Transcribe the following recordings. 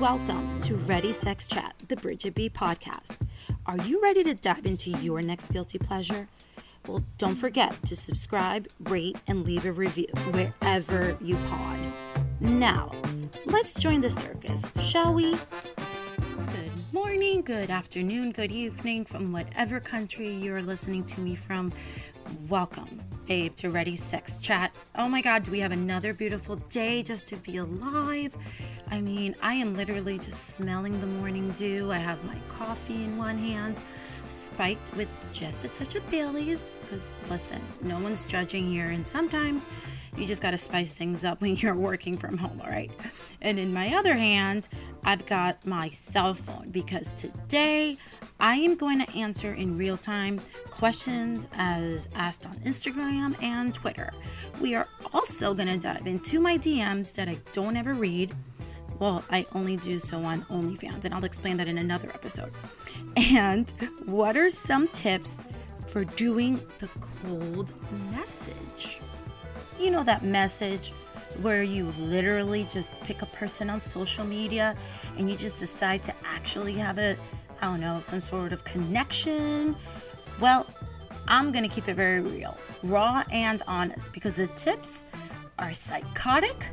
Welcome to Ready Sex Chat, the Bridgette B podcast. Are you ready to dive into your next guilty pleasure? Well, don't forget to subscribe, rate, and leave a review wherever you pod. Now, let's join the circus, shall we? Good morning, good afternoon, good evening from whatever country you're listening to me from. Welcome, babe, to Ready Sex Chat. Oh my God, do we have another beautiful day just to be alive? I mean, I am literally just smelling the morning dew. I have my coffee in one hand spiked with just a touch of Bailey's. Because listen, no one's judging here, and sometimes you just got to spice things up when you're working from home, all right? And in my other hand, I've got my cell phone because today I am going to answer in real time questions as asked on Instagram and Twitter. We are also going to dive into my DMs that I don't ever read. Well, I only do so on OnlyFans, and I'll explain that in another episode. And what are some tips for doing the cold message? You know, that message where you literally just pick a person on social media and you just decide to actually have a, I don't know, some sort of connection. Well, I'm gonna keep it very real, raw, and honest because the tips are psychotic,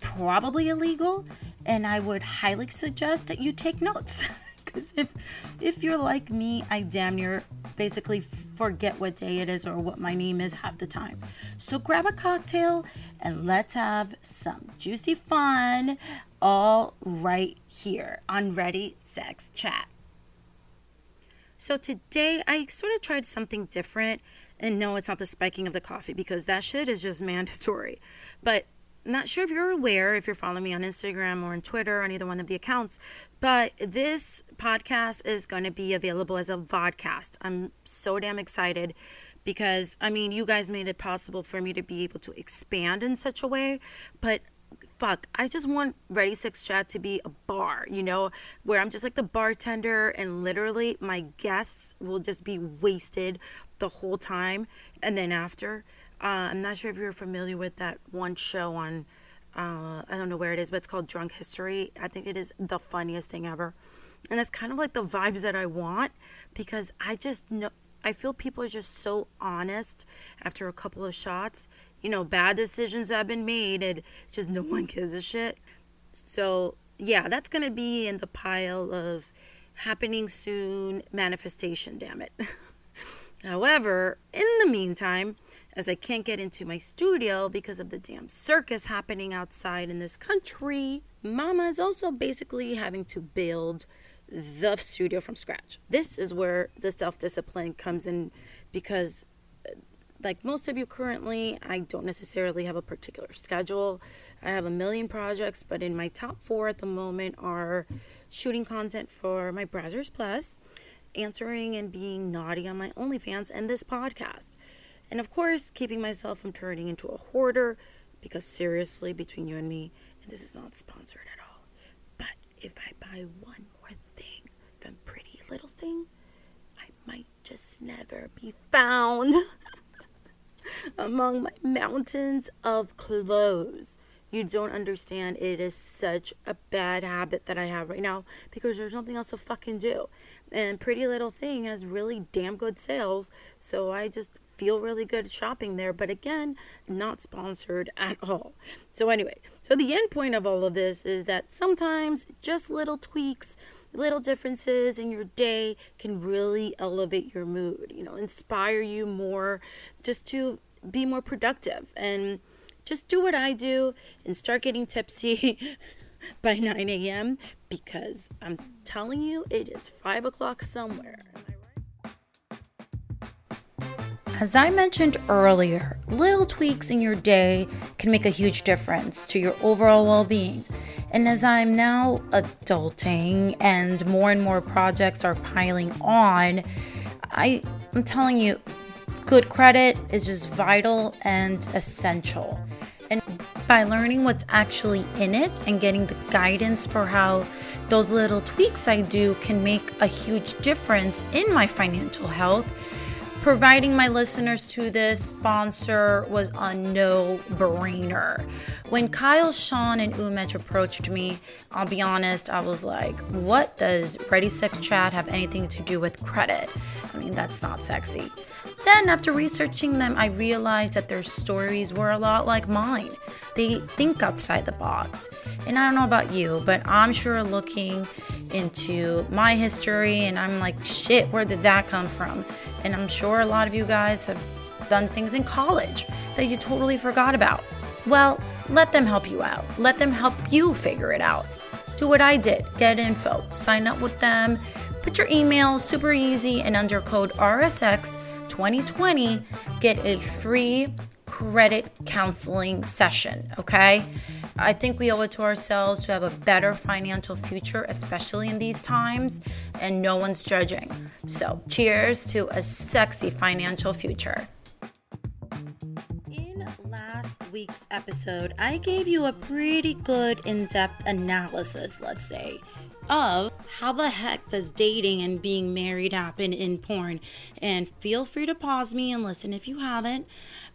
probably illegal, and I would highly suggest that you take notes. Because if if you're like me, I damn near basically forget what day it is or what my name is half the time. So grab a cocktail and let's have some juicy fun all right here on Ready Sex Chat. So today I sort of tried something different. And no, it's not the spiking of the coffee because that shit is just mandatory. But not sure if you're aware, if you're following me on Instagram or on Twitter, on either one of the accounts, but this podcast is going to be available as a vodcast. I'm so damn excited because, I mean, you guys made it possible for me to be able to expand in such a way, but fuck, I just want Ready Sex Chat to be a bar, you know, where I'm just like the bartender and literally my guests will just be wasted the whole time. And then after, uh, I'm not sure if you're familiar with that one show on, uh, I don't know where it is, but it's called Drunk History. I think it is the funniest thing ever. And that's kind of like the vibes that I want because I just know, I feel people are just so honest after a couple of shots. You know, bad decisions have been made and just no one gives a shit. So, yeah, that's going to be in the pile of happening soon manifestation, damn it. However, in the meantime, as I can't get into my studio because of the damn circus happening outside in this country, Mama is also basically having to build the studio from scratch. This is where the self discipline comes in because, uh, like most of you currently, I don't necessarily have a particular schedule. I have a million projects, but in my top four at the moment are shooting content for my Brazzers Plus, answering and being naughty on my OnlyFans, and this podcast. And of course, keeping myself from turning into a hoarder because seriously, between you and me, and this is not sponsored at all, but if I buy one more thing from Pretty Little Thing, I might just never be found among my mountains of clothes. You don't understand. It is such a bad habit that I have right now because there's nothing else to fucking do. And Pretty Little Thing has really damn good sales. So I just feel really good shopping there, but again, not sponsored at all. So, anyway, so the end point of all of this is that sometimes just little tweaks, little differences in your day can really elevate your mood, you know, inspire you more just to be more productive and just do what I do and start getting tipsy by 9 a.m. because I'm telling you, it is 5 o'clock somewhere. As I mentioned earlier, little tweaks in your day can make a huge difference to your overall well being. And as I'm now adulting and more and more projects are piling on, I, I'm telling you, good credit is just vital and essential. And by learning what's actually in it and getting the guidance for how those little tweaks I do can make a huge difference in my financial health providing my listeners to this sponsor was a no brainer. When Kyle, Sean, and Umej approached me, I'll be honest, I was like, what does Ready Sex Chat have anything to do with credit? I mean, that's not sexy. Then, after researching them, I realized that their stories were a lot like mine. They think outside the box. And I don't know about you, but I'm sure looking into my history and I'm like, shit, where did that come from? And I'm sure a lot of you guys have done things in college that you totally forgot about. Well, let them help you out. Let them help you figure it out. Do what I did get info, sign up with them, put your email super easy, and under code RSX 2020, get a free credit counseling session. Okay. I think we owe it to ourselves to have a better financial future, especially in these times, and no one's judging. So, cheers to a sexy financial future. In last week's episode, I gave you a pretty good in depth analysis, let's say, of how the heck does dating and being married happen in porn. And feel free to pause me and listen if you haven't.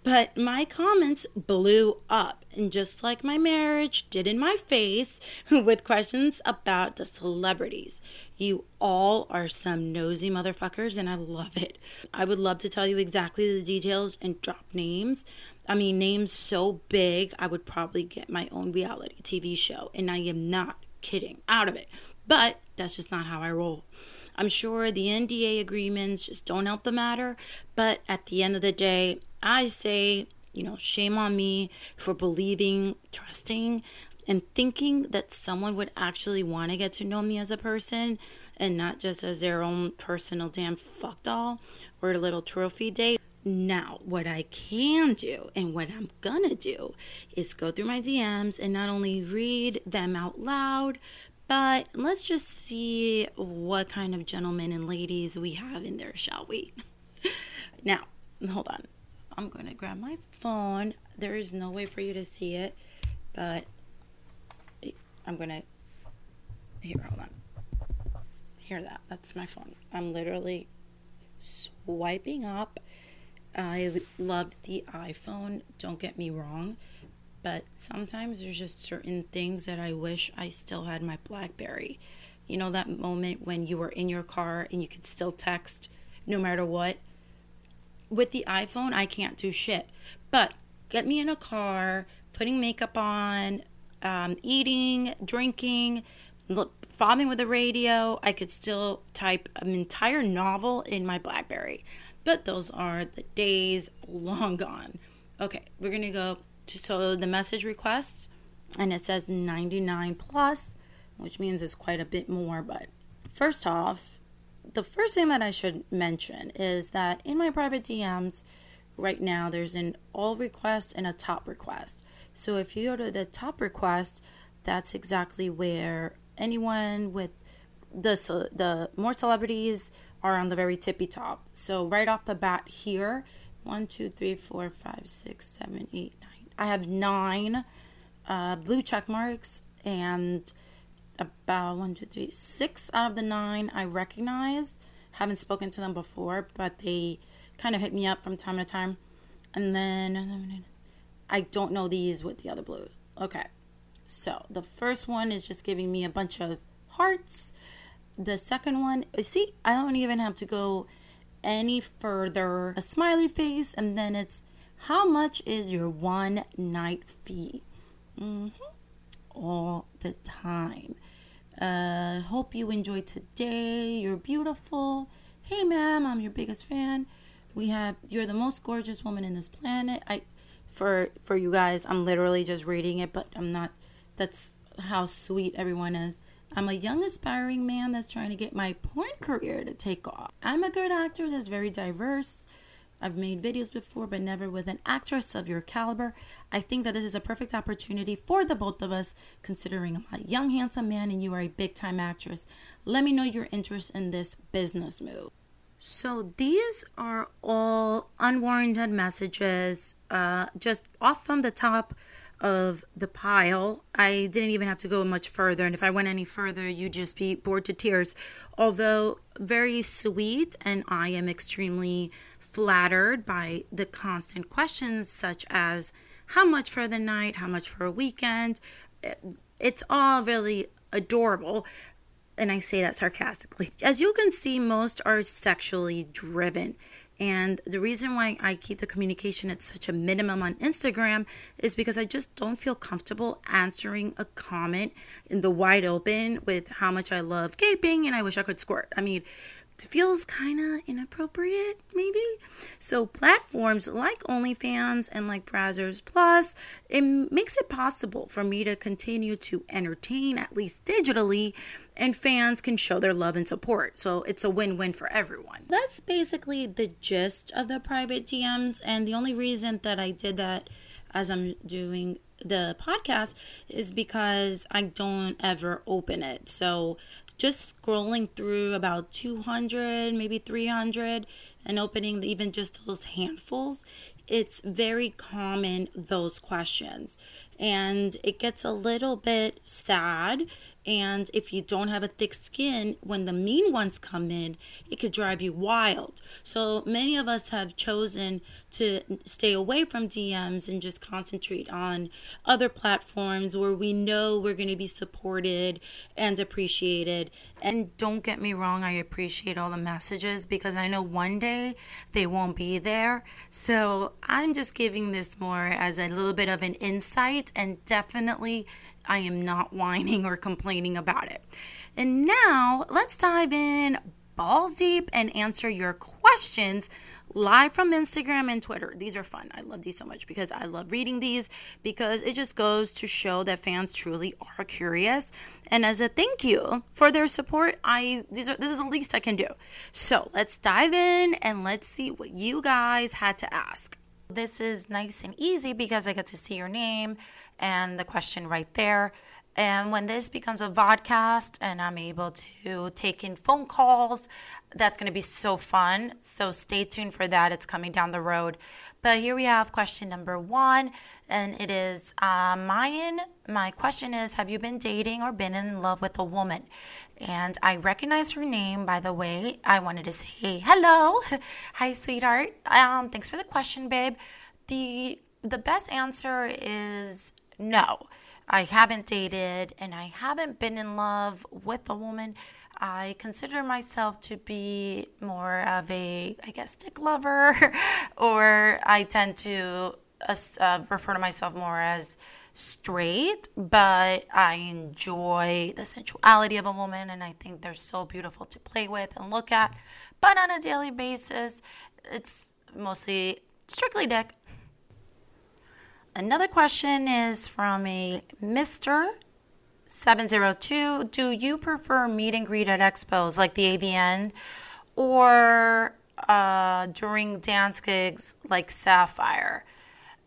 But my comments blew up, and just like my marriage did in my face with questions about the celebrities. You all are some nosy motherfuckers, and I love it. I would love to tell you exactly the details and drop names. I mean, names so big, I would probably get my own reality TV show, and I am not kidding out of it. But that's just not how I roll. I'm sure the NDA agreements just don't help the matter, but at the end of the day, I say, you know, shame on me for believing, trusting, and thinking that someone would actually want to get to know me as a person and not just as their own personal damn fuck doll or a little trophy date. Now, what I can do and what I'm gonna do is go through my DMs and not only read them out loud, but let's just see what kind of gentlemen and ladies we have in there, shall we? now, hold on. I'm going to grab my phone. There is no way for you to see it, but I'm going to. Here, hold on. Hear that? That's my phone. I'm literally swiping up. I love the iPhone, don't get me wrong, but sometimes there's just certain things that I wish I still had my Blackberry. You know, that moment when you were in your car and you could still text no matter what? With the iPhone, I can't do shit. But get me in a car, putting makeup on, um, eating, drinking, fobbing with the radio, I could still type an entire novel in my Blackberry. But those are the days long gone. Okay, we're gonna go so the message requests and it says 99 plus which means it's quite a bit more but first off the first thing that i should mention is that in my private dms right now there's an all request and a top request. So if you go to the top request that's exactly where anyone with the the more celebrities are on the very tippy top. So right off the bat here one two three four five six seven eight I have nine uh, blue check marks, and about one, two, three, six out of the nine I recognize. Haven't spoken to them before, but they kind of hit me up from time to time. And then I don't know these with the other blue. Okay. So the first one is just giving me a bunch of hearts. The second one, see, I don't even have to go any further. A smiley face, and then it's how much is your one night fee? Mm-hmm. All the time. Uh, hope you enjoy today. You're beautiful. Hey, ma'am, I'm your biggest fan. We have you're the most gorgeous woman in this planet. I for for you guys, I'm literally just reading it, but I'm not. That's how sweet everyone is. I'm a young aspiring man that's trying to get my porn career to take off. I'm a good actor that's very diverse. I've made videos before, but never with an actress of your caliber. I think that this is a perfect opportunity for the both of us, considering I'm a young, handsome man and you are a big time actress. Let me know your interest in this business move. So, these are all unwarranted messages, uh, just off from the top of the pile. I didn't even have to go much further. And if I went any further, you'd just be bored to tears. Although very sweet, and I am extremely flattered by the constant questions, such as how much for the night, how much for a weekend. Eh, it's all really adorable. And I say that sarcastically. As you can see, most are sexually driven. And the reason why I keep the communication at such a minimum on Instagram is because I just don't feel comfortable answering a comment in the wide open with how much I love gaping and I wish I could squirt. I mean, feels kind of inappropriate, maybe. So, platforms like OnlyFans and like Brazzers Plus, it makes it possible for me to continue to entertain, at least digitally, and fans can show their love and support. So, it's a win win for everyone. That's basically the gist of the private DMs, and the only reason that I did that as I'm doing the podcast is because I don't ever open it. So just scrolling through about 200, maybe 300, and opening even just those handfuls, it's very common, those questions. And it gets a little bit sad and if you don't have a thick skin, when the mean ones come in, it could drive you wild. So many of us have chosen to stay away from DMs and just concentrate on other platforms where we know we're going to be supported and appreciated. And don't get me wrong, I appreciate all the messages because I know one day they won't be there. So I'm just giving this more as a little bit of an insight and definitely I am not whining or complaining about it. And now let's dive in balls deep and answer your questions live from Instagram and Twitter. These are fun. I love these so much because I love reading these because it just goes to show that fans truly are curious. And as a thank you for their support, I these are this is the least I can do. So let's dive in and let's see what you guys had to ask. This is nice and easy because I get to see your name and the question right there. And when this becomes a vodcast and I'm able to take in phone calls, that's going to be so fun. So stay tuned for that. It's coming down the road. But here we have question number one, and it is uh, Mayan. My question is Have you been dating or been in love with a woman? And I recognize her name, by the way. I wanted to say hello. Hi, sweetheart. Um, thanks for the question, babe. The the best answer is no. I haven't dated and I haven't been in love with a woman. I consider myself to be more of a, I guess, dick lover, or I tend to uh, refer to myself more as straight, but I enjoy the sensuality of a woman and I think they're so beautiful to play with and look at. But on a daily basis, it's mostly strictly dick. Another question is from a Mr. 702. Do you prefer meet and greet at expos like the AVN or uh, during dance gigs like Sapphire?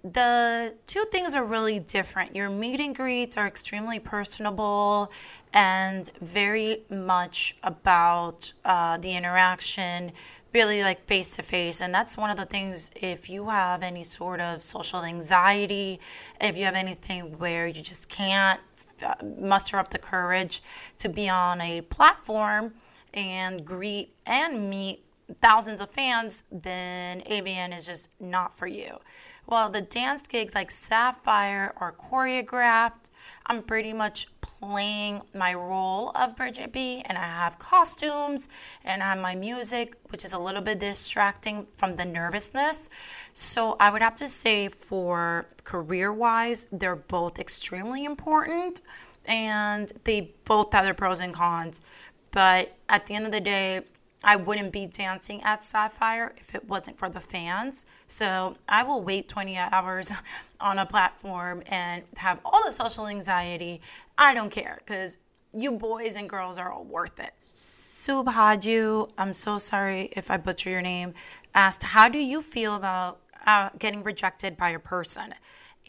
The two things are really different. Your meet and greets are extremely personable and very much about uh, the interaction really like face to face. And that's one of the things if you have any sort of social anxiety, if you have anything where you just can't uh, muster up the courage to be on a platform and greet and meet thousands of fans, then AVN is just not for you. Well, the dance gigs like Sapphire are choreographed. I'm pretty much playing my role of Bridgette B, and I have costumes and I have my music, which is a little bit distracting from the nervousness. So I would have to say, for career wise, they're both extremely important and they both have their pros and cons. But at the end of the day, I wouldn't be dancing at Sapphire if it wasn't for the fans. So I will wait 20 hours on a platform and have all the social anxiety. I don't care because you boys and girls are all worth it. Subhaju, I'm so sorry if I butcher your name, asked, How do you feel about uh, getting rejected by a person?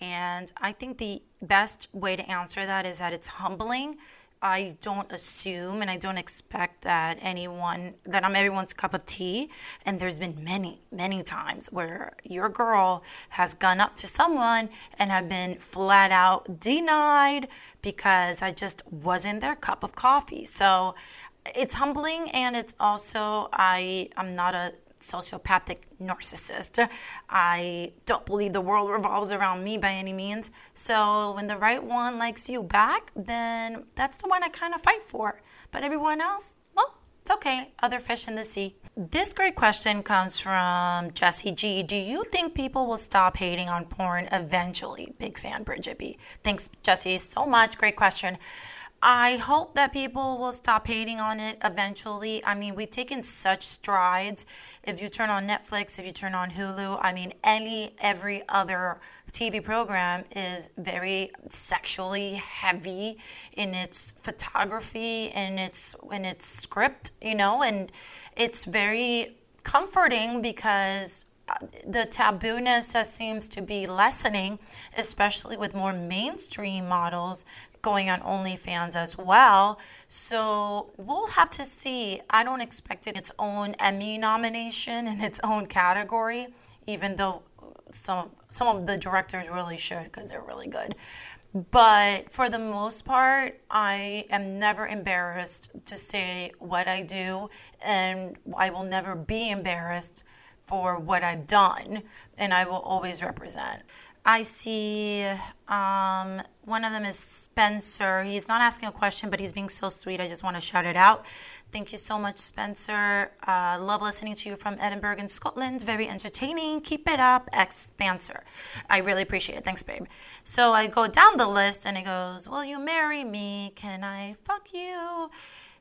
And I think the best way to answer that is that it's humbling I don't assume and I don't expect that anyone, that I'm everyone's cup of tea. And there's been many, many times where your girl has gone up to someone and have been flat out denied because I just wasn't their cup of coffee. So it's humbling and it's also, I, I'm not a sociopathic narcissist. I don't believe the world revolves around me by any means. So when the right one likes you back, then that's the one I kind of fight for. But everyone else, well, it's okay. Other fish in the sea. This great question comes from Jesse G. Do you think people will stop hating on porn eventually? Big fan, Bridgette B. Thanks, Jesse, so much. Great question. I hope that people will stop hating on it eventually. I mean, we've taken such strides. If you turn on Netflix, if you turn on Hulu, I mean, any every other TV program is very sexually heavy in its photography and its in its script, you know, and it's very comforting because uh, the tabooness that seems to be lessening, especially with more mainstream models going on OnlyFans as well. So we'll have to see. I don't expect it its own Emmy nomination in its own category, even though some some of the directors really should because they're really good. But for the most part, I am never embarrassed to say what I do, and I will never be embarrassed for what I've done, and I will always represent. I see um, one of them is Spencer. He's not asking a question, but he's being so sweet. I just want to shout it out. Thank you so much, Spencer. Uh, love listening to you from Edinburgh in Scotland. Very entertaining. Keep it up, Spencer. I really appreciate it. Thanks, babe. So I go down the list and it goes, Will you marry me? Can I fuck you?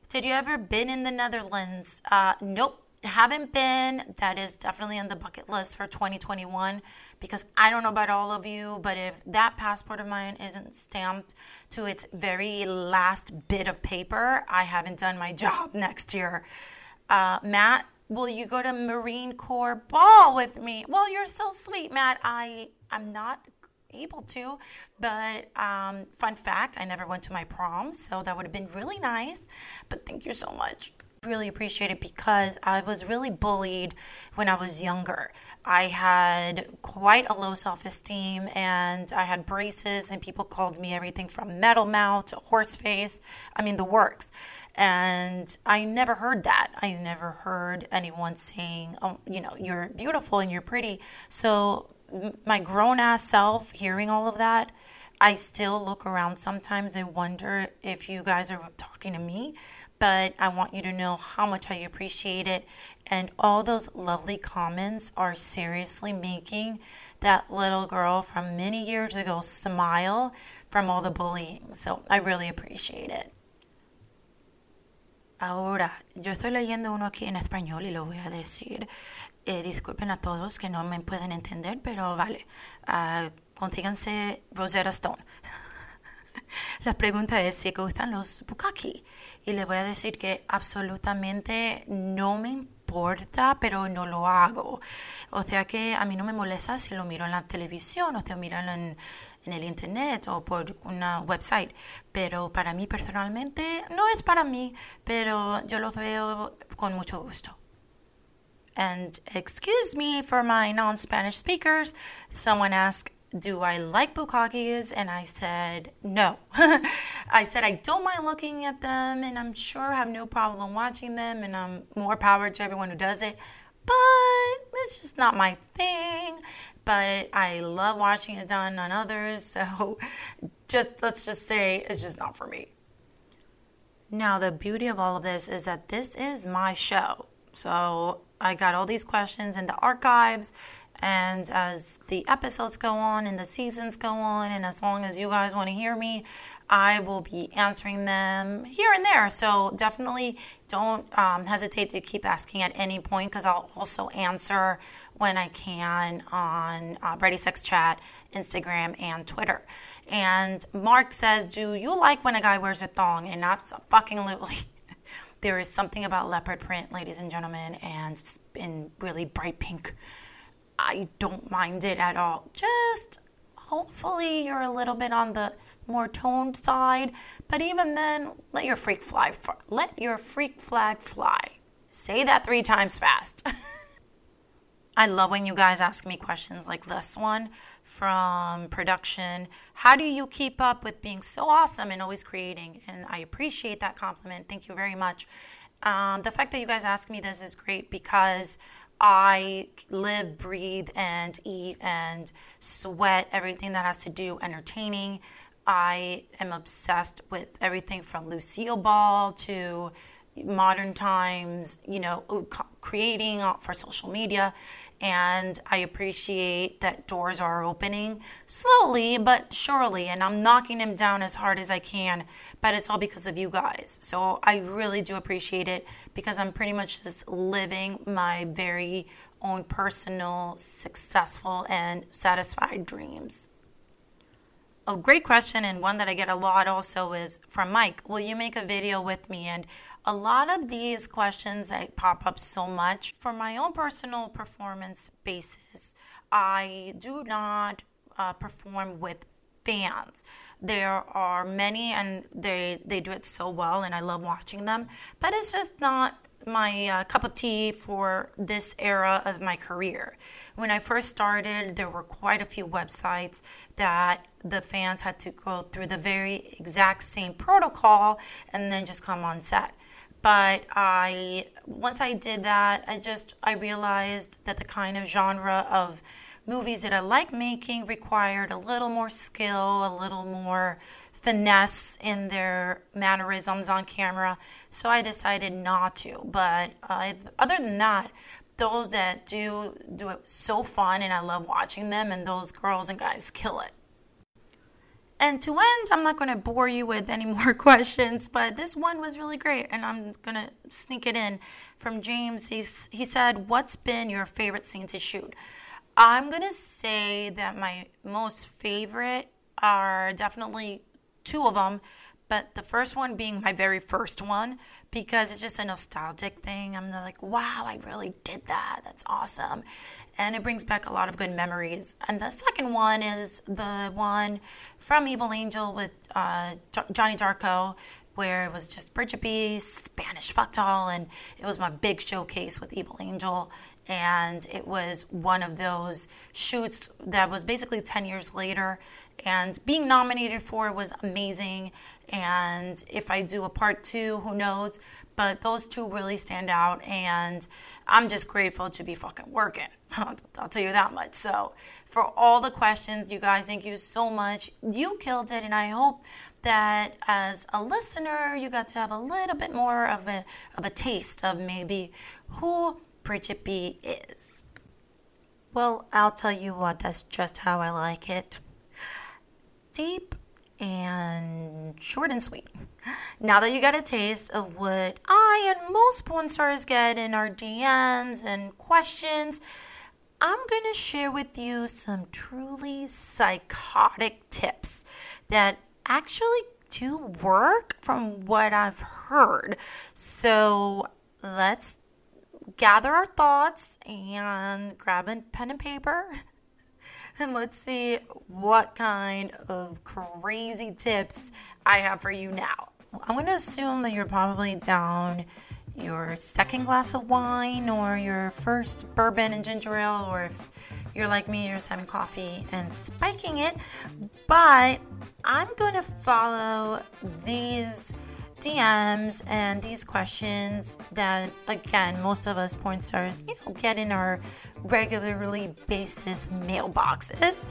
Did you ever been in the Netherlands? Uh, nope haven't been, that is definitely on the bucket list for 2021 because I don't know about all of you, but if that passport of mine isn't stamped to its very last bit of paper, I haven't done my job next year. Uh, Matt, will you go to Marine Corps ball with me? Well, you're so sweet, Matt. I I'm not able to, but um, fun fact, I never went to my prom, so that would have been really nice. But thank you so much really appreciate it because I was really bullied when I was younger. I had quite a low self esteem and I had braces, and people called me everything from metal mouth to horse face. I mean, the works. And I never heard that. I never heard anyone saying, oh, you know, you're beautiful and you're pretty. So, my grown ass self hearing all of that, I still look around sometimes and wonder if you guys are talking to me but I want you to know how much I appreciate it. And all those lovely comments are seriously making that little girl from many years ago smile from all the bullying. So I really appreciate it. Ahora, yo estoy leyendo uno aquí en español y lo voy a decir. Eh, disculpen a todos que no me pueden entender, pero vale. Uh, contíganse Rosetta Stone. La pregunta es si gustan los bukaki. Y le voy a decir que absolutamente no me importa, pero no lo hago. O sea que a mí no me molesta si lo miro en la televisión o si lo miro en, el internet o por una website. Pero para mí personalmente no es para mí, pero yo lo veo con mucho gusto. And excuse me for my non Spanish speakers. Someone asked, do I like bukkakis? And I said, no. I said, I don't mind looking at them, and I'm sure I have no problem watching them, and I'm more power to everyone who does it. But it's just not my thing. But I love watching it done on others. So just let's just say it's just not for me. Now, the beauty of all of this is that this is my show. So I got all these questions in the archives and as the episodes go on and the seasons go on, and as long as you guys want to hear me, I will be answering them here and there. So definitely don't um, hesitate to keep asking at any point because I'll also answer when I can on uh, Ready Sex Chat, Instagram, and Twitter. And Mark says, Do you like when a guy wears a thong? And absolutely. there is something about leopard print, ladies and gentlemen, and in really bright pink I don't mind it at all. Just hopefully you're a little bit on the more toned side, but even then, let your freak flag let your freak flag fly. Say that 3 times fast. I love when you guys ask me questions like this one from production. How do you keep up with being so awesome and always creating? And I appreciate that compliment. Thank you very much. Um, the fact that you guys ask me this is great because I live, breathe, and eat and sweat everything that has to do entertaining. I am obsessed with everything from Lucille Ball to modern times, you know, creating uh, for social media. And I appreciate that doors are opening slowly but surely. And I'm knocking them down as hard as I can. But it's all because of you guys. So I really do appreciate it because I'm pretty much just living my very own personal, successful, and satisfied dreams. A great question, and one that I get a lot also is from Mike Will you make a video with me? And a lot of these questions I pop up so much for my own personal performance basis. I do not uh, perform with fans. There are many, and they they do it so well, and I love watching them. But it's just not my uh, cup of tea for this era of my career. When I first started, there were quite a few websites that the fans had to go through the very exact same protocol and then just come on set. But I once I did that, I just I realized that the kind of genre of movies that I like making required a little more skill, a little more finesse in their mannerisms on camera. So I decided not to. But uh, other than that, those that do do it so fun and I love watching them, and those girls and guys kill it. And to end, I'm not going to bore you with any more questions, but this one was really great, and I'm going to sneak it in from James. He's, he said, What's been your favorite scene to shoot? I'm going to say that my most favorite are definitely two of them, but the first one being my very first one because it's just a nostalgic thing. I'm like, wow, I really did that. That's awesome. And it brings back a lot of good memories. And the second one is the one from Evil Angel with uh, Jonni Darkko, where it was just Bridgette B, Spanish doll, and it was my big showcase with Evil Angel. And it was one of those shoots that was basically 10 years later. And being nominated for was amazing. And if I do a part two, who knows? But those two really stand out. And I'm just grateful to be fucking working. I'll tell you that much. So, for all the questions, you guys, thank you so much. You killed it. And I hope that as a listener, you got to have a little bit more of a, of a taste of maybe who Bridgette B is. Well, I'll tell you what, that's just how I like it. Deep and short and sweet. Now that you got a taste of what I and most porn stars get in our DMs and questions, I'm going to share with you some truly psychotic tips that actually do work from what I've heard. So let's gather our thoughts and grab a pen and paper and let's see what kind of crazy tips I have for you now. I'm going to assume that you're probably down your second glass of wine or your first bourbon and ginger ale, or if you're like me, you're just having coffee and spiking it. But I'm going to follow these DMs and these questions that, again, most of us porn stars, you know, get in our regularly basis mailboxes,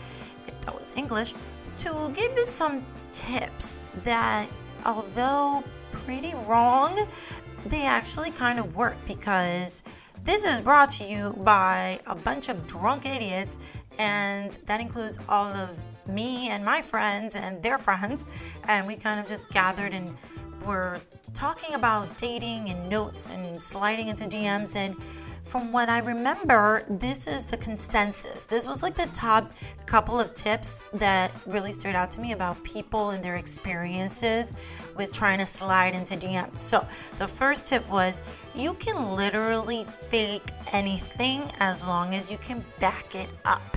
if that was English, to give you some tips that, although pretty wrong, they actually kind of work because this is brought to you by a bunch of drunk idiots, and that includes all of me and my friends and their friends. And we kind of just gathered and were talking about dating and notes and sliding into DMs. And from what I remember, this is the consensus. This was like the top couple of tips that really stood out to me about people and their experiences with trying to slide into DMs. So, the first tip was you can literally fake anything as long as you can back it up.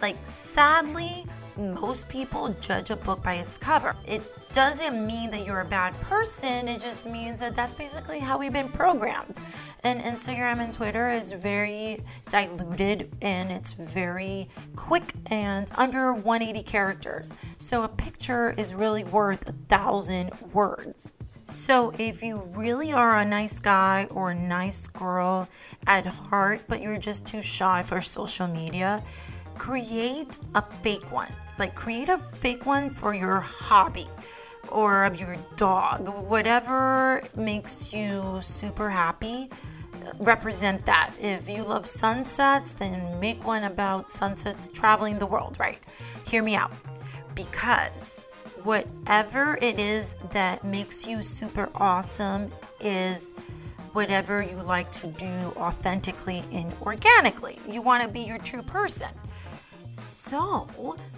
Like, sadly, most people judge a book by its cover. It doesn't mean that you're a bad person, it just means that that's basically how we've been programmed. And Instagram and Twitter is very diluted and it's very quick and under 180 characters. So a picture is really worth a thousand words. So, if you really are a nice guy or a nice girl at heart, but you're just too shy for social media, create a fake one. Like, create a fake one for your hobby or of your dog, whatever makes you super happy. Represent that. If you love sunsets, then make one about sunsets traveling the world, right? Hear me out. Because whatever it is that makes you super awesome is whatever you like to do authentically and organically. You want to be your true person. So,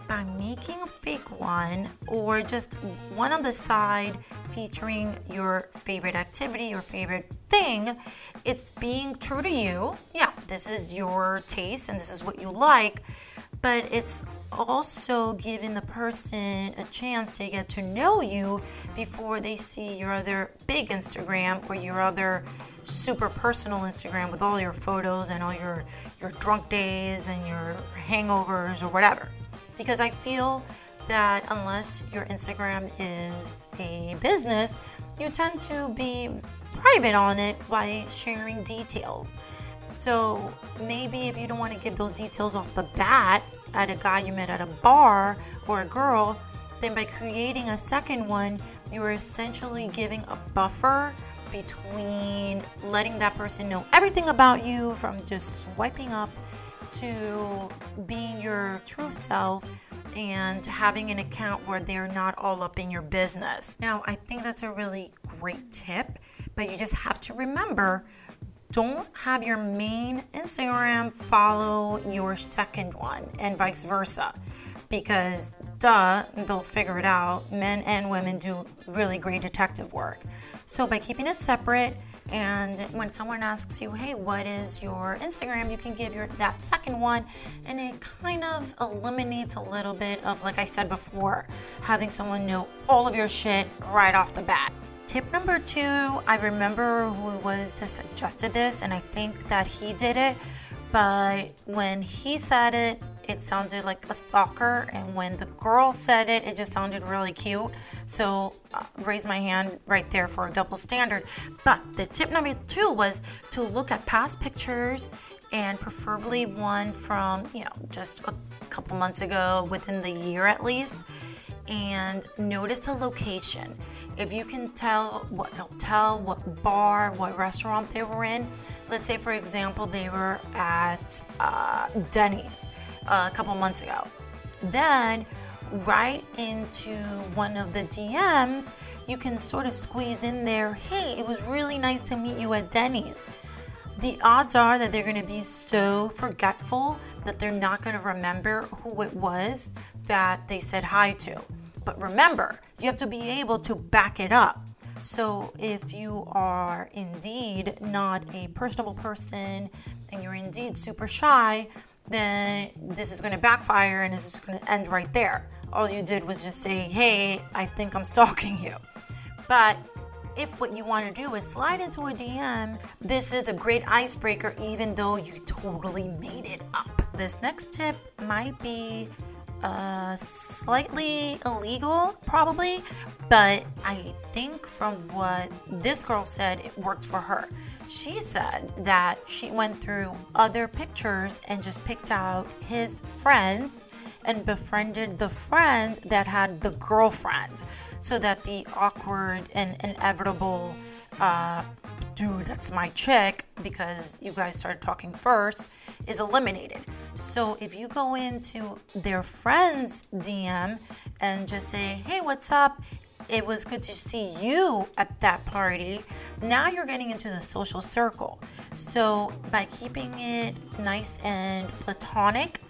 by making a fake one or just one on the side featuring your favorite activity, your favorite thing, it's being true to you. Yeah, this is your taste and this is what you like, but it's also giving the person a chance to get to know you before they see your other big Instagram or your other super personal Instagram with all your photos and all your your drunk days and your hangovers or whatever. Because I feel that unless your Instagram is a business, you tend to be private on it by sharing details. So maybe if you don't want to give those details off the bat at a guy you met at a bar or a girl, then by creating a second one, you are essentially giving a buffer between letting that person know everything about you from just swiping up to being your true self and having an account where they're not all up in your business. Now, I think that's a really great tip, but you just have to remember don't have your main Instagram follow your second one and vice versa because duh, they'll figure it out. Men and women do really great detective work. So by keeping it separate, and when someone asks you, "Hey, what is your Instagram?" you can give your that second one, and it kind of eliminates a little bit of, like I said before, having someone know all of your shit right off the bat. Tip number two, I remember who it was that suggested this, and I think that he did it, but when he said it, it sounded like a stalker, and when the girl said it, it just sounded really cute. So, uh, raise my hand right there for a double standard. But the tip number two was to look at past pictures and preferably one from, you know, just a couple months ago, within the year at least and notice the location. If you can tell what hotel, what bar, what restaurant they were in, let's say for example they were at uh, Denny's uh, a couple months ago, then right into one of the DMs, you can sort of squeeze in there. Hey, it was really nice to meet you at Denny's the odds are that they're going to be so forgetful that they're not going to remember who it was that they said hi to. But remember, you have to be able to back it up. So if you are indeed not a personable person and you're indeed super shy, then this is going to backfire and it's just going to end right there. All you did was just say, hey, I think I'm stalking you. But if what you want to do is slide into a DM, this is a great icebreaker, even though you totally made it up. This next tip might be uh, slightly illegal, probably, but I think from what this girl said, it worked for her. She said that she went through other pictures and just picked out his friends and befriended the friend that had the girlfriend so that the awkward and inevitable uh, dude, that's my chick, because you guys started talking first, is eliminated. So if you go into their friend's DM and just say, hey, what's up? It was good to see you at that party. Now you're getting into the social circle. So by keeping it nice and platonic,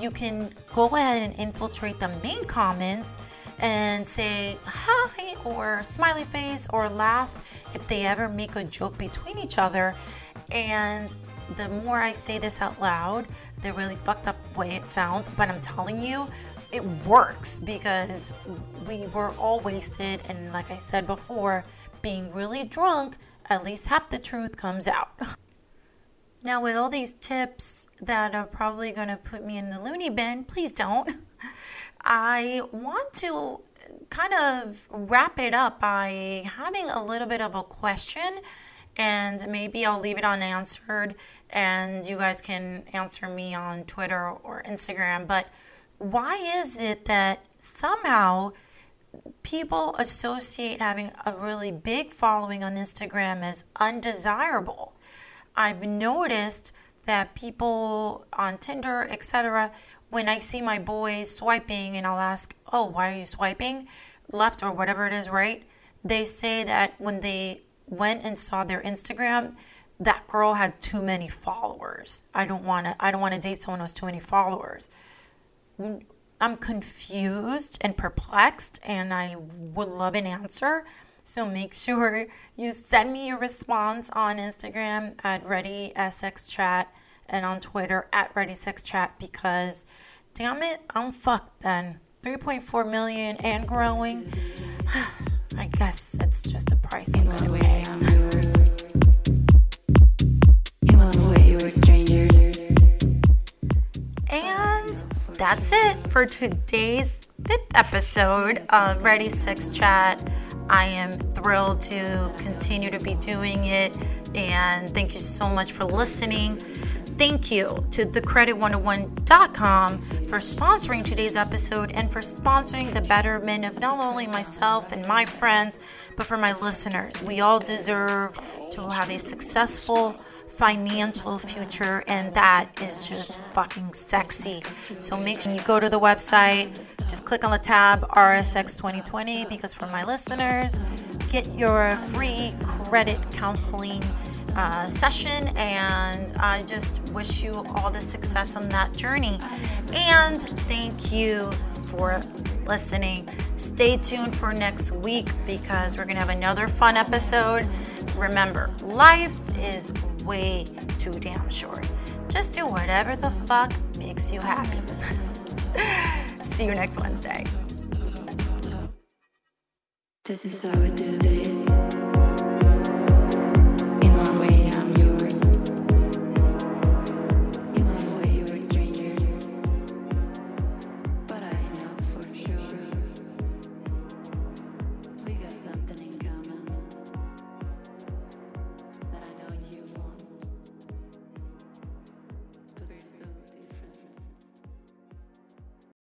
you can go ahead and infiltrate the main comments and say hi or smiley face or laugh if they ever make a joke between each other. And the more I say this out loud, the really fucked up way it sounds, but I'm telling you, it works because we were all wasted. And like I said before, being really drunk, at least half the truth comes out. Now, with all these tips that are probably going to put me in the loony bin, please don't. I want to kind of wrap it up by having a little bit of a question, and maybe I'll leave it unanswered, and you guys can answer me on Twitter or Instagram. But why is it that somehow people associate having a really big following on Instagram as undesirable? I've noticed that people on Tinder, etc., when I see my boys swiping and I'll ask, "Oh, why are you swiping left or whatever it is, right?" They say that when they went and saw their Instagram, that girl had too many followers. I don't want to I don't want to date someone who has too many followers. I'm confused and perplexed and I would love an answer. So make sure you send me your response on Instagram at ReadySXChat and on Twitter at ReadySexChat because damn it, I'm fucked then. 3.4 million and growing. I guess it's just the price I'm gonna pay. And that's it for today's fifth episode of Ready Sex Chat. I am thrilled to continue to be doing it. And thank you so much for listening. Thank you to thecredit101.com for sponsoring today's episode and for sponsoring the betterment of not only myself and my friends, but for my listeners. We all deserve to have a successful financial future, and that is just fucking sexy. So make sure you go to the website, just click on the tab RSX 2020 because for my listeners, get your free credit counseling uh, session, and I just wish you all the success on that journey. And thank you for listening. Stay tuned for next week because we're going to have another fun episode. Remember, life is way too damn short. Just do whatever the fuck makes you happy. See you next Wednesday. This is how we do this.